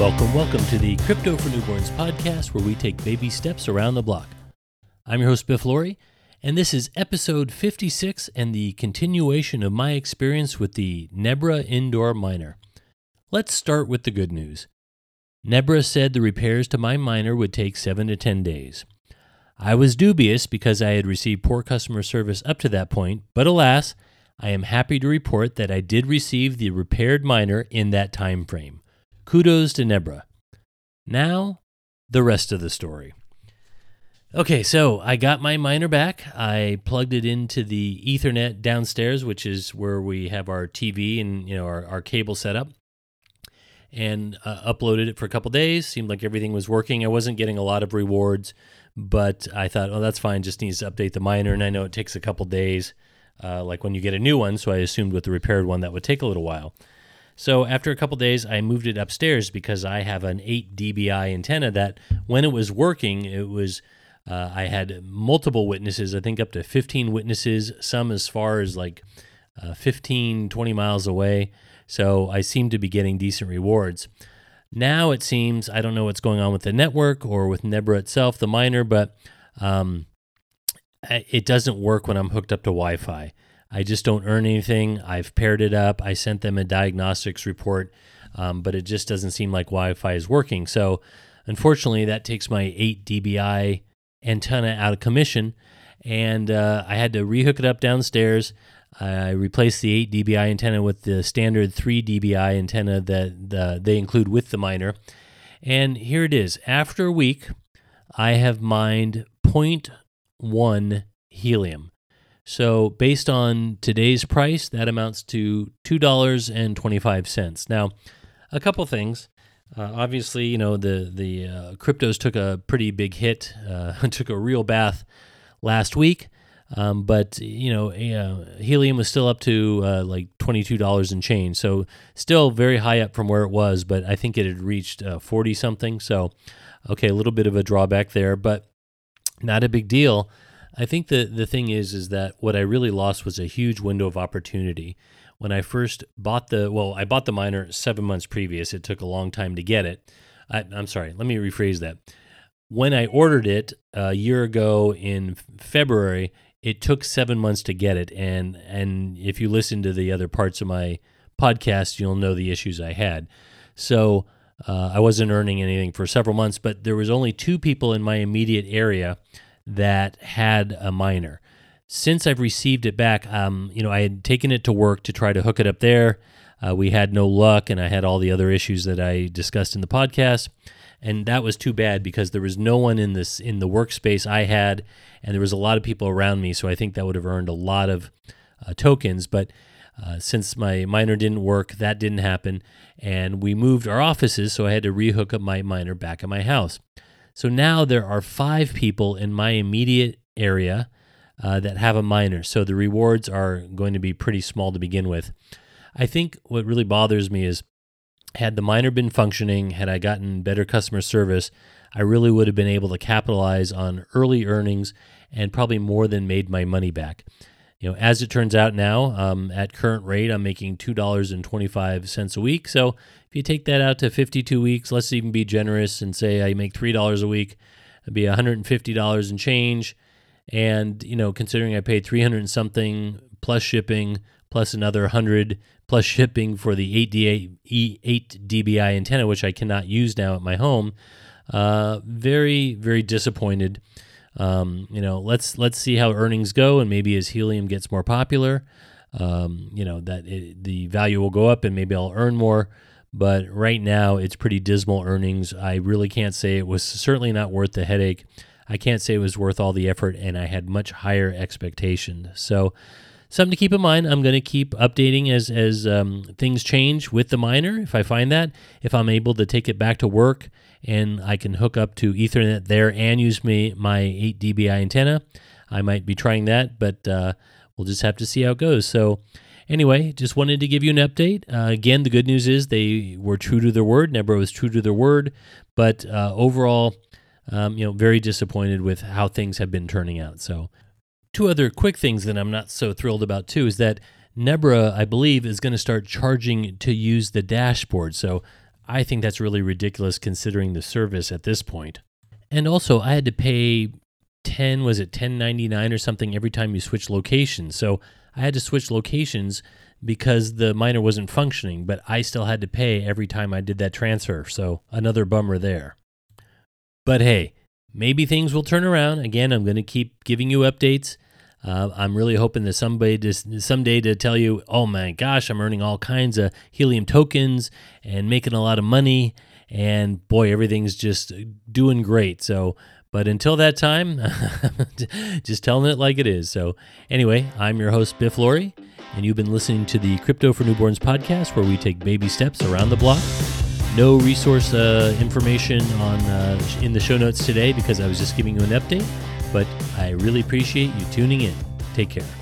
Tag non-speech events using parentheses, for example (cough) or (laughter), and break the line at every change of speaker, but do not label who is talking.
Welcome, welcome to the Crypto for Newborns podcast, where we take baby steps around the block. I'm your host, Biff Laurie, and this is episode 56 and the continuation of my experience with the Nebra indoor miner. Let's start with the good news. Nebra said the repairs to my miner would take 7 to 10 days. I was dubious because I had received poor customer service up to that point, but alas, I am happy to report that I did receive the repaired miner in that time frame. Kudos to Nebra. Now, the rest of the story. Okay, so I got my miner back. I plugged it into the Ethernet downstairs, which is where we have our TV and you know our, our cable set up, and uh, uploaded it for a couple days. Seemed like everything was working. I wasn't getting a lot of rewards, but I thought, oh, that's fine. Just needs to update the miner, and I know it takes a couple days, uh, like when you get a new one. So I assumed with the repaired one that would take a little while. So after a couple days, I moved it upstairs because I have an 8 dBi antenna that when it was working, it was uh, I had multiple witnesses, I think up to 15 witnesses, some as far as like uh, 15, 20 miles away. So I seem to be getting decent rewards. Now it seems, I don't know what's going on with the network or with Nebra itself, the miner, but um, it doesn't work when I'm hooked up to Wi Fi. I just don't earn anything. I've paired it up. I sent them a diagnostics report, um, but it just doesn't seem like Wi Fi is working. So, unfortunately, that takes my 8 dBi antenna out of commission. And uh, I had to rehook it up downstairs. I replaced the 8 dBi antenna with the standard 3 dBi antenna that the, they include with the miner. And here it is. After a week, I have mined 0.1 helium. So, based on today's price, that amounts to $2.25. Now, a couple things. Uh, obviously, you know, the, the uh, cryptos took a pretty big hit, uh, (laughs) took a real bath last week. Um, but, you know, uh, helium was still up to uh, like $22 and change. So, still very high up from where it was, but I think it had reached uh, 40 something. So, okay, a little bit of a drawback there, but not a big deal. I think the the thing is is that what I really lost was a huge window of opportunity. When I first bought the well, I bought the miner seven months previous. It took a long time to get it. I, I'm sorry. Let me rephrase that. When I ordered it a year ago in February, it took seven months to get it. And and if you listen to the other parts of my podcast, you'll know the issues I had. So uh, I wasn't earning anything for several months, but there was only two people in my immediate area that had a miner. Since I've received it back, um, you know, I had taken it to work to try to hook it up there. Uh, we had no luck, and I had all the other issues that I discussed in the podcast, and that was too bad because there was no one in this in the workspace I had, and there was a lot of people around me. So I think that would have earned a lot of uh, tokens, but. Uh, since my miner didn't work, that didn't happen, and we moved our offices, so I had to rehook up my miner back at my house. So now there are five people in my immediate area uh, that have a miner. So the rewards are going to be pretty small to begin with. I think what really bothers me is had the miner been functioning, had I gotten better customer service, I really would have been able to capitalize on early earnings and probably more than made my money back. You know, as it turns out now, um, at current rate, I'm making two dollars and twenty-five cents a week. So if you take that out to 52 weeks, let's even be generous and say I make three dollars a week, it'd be 150 dollars and change. And you know, considering I paid 300 something plus shipping, plus another 100 plus shipping for the 8 D 8 dBi antenna, which I cannot use now at my home. Uh, very very disappointed. Um, you know, let's let's see how earnings go, and maybe as helium gets more popular, um, you know that it, the value will go up, and maybe I'll earn more. But right now, it's pretty dismal earnings. I really can't say it was certainly not worth the headache. I can't say it was worth all the effort, and I had much higher expectations. So, something to keep in mind. I'm going to keep updating as as um, things change with the miner. If I find that, if I'm able to take it back to work and I can hook up to Ethernet there and use me my 8 dBi antenna. I might be trying that, but uh, we'll just have to see how it goes. So, anyway, just wanted to give you an update. Uh, again, the good news is they were true to their word. Nebra was true to their word, but uh, overall, um, you know, very disappointed with how things have been turning out. So, two other quick things that I'm not so thrilled about too is that Nebra, I believe, is going to start charging to use the dashboard. So I think that's really ridiculous considering the service at this point. And also, I had to pay 10 was it 1099 or something every time you switch locations. So I had to switch locations because the miner wasn't functioning, but I still had to pay every time I did that transfer. So another bummer there. But hey, maybe things will turn around. Again, I'm going to keep giving you updates. Uh, I'm really hoping that somebody just someday to tell you, oh my gosh, I'm earning all kinds of helium tokens and making a lot of money, and boy, everything's just doing great. So, but until that time, (laughs) just telling it like it is. So, anyway, I'm your host Biff Laurie, and you've been listening to the Crypto for Newborns podcast, where we take baby steps around the block. No resource uh, information on uh, in the show notes today because I was just giving you an update. But I really appreciate you tuning in. Take care.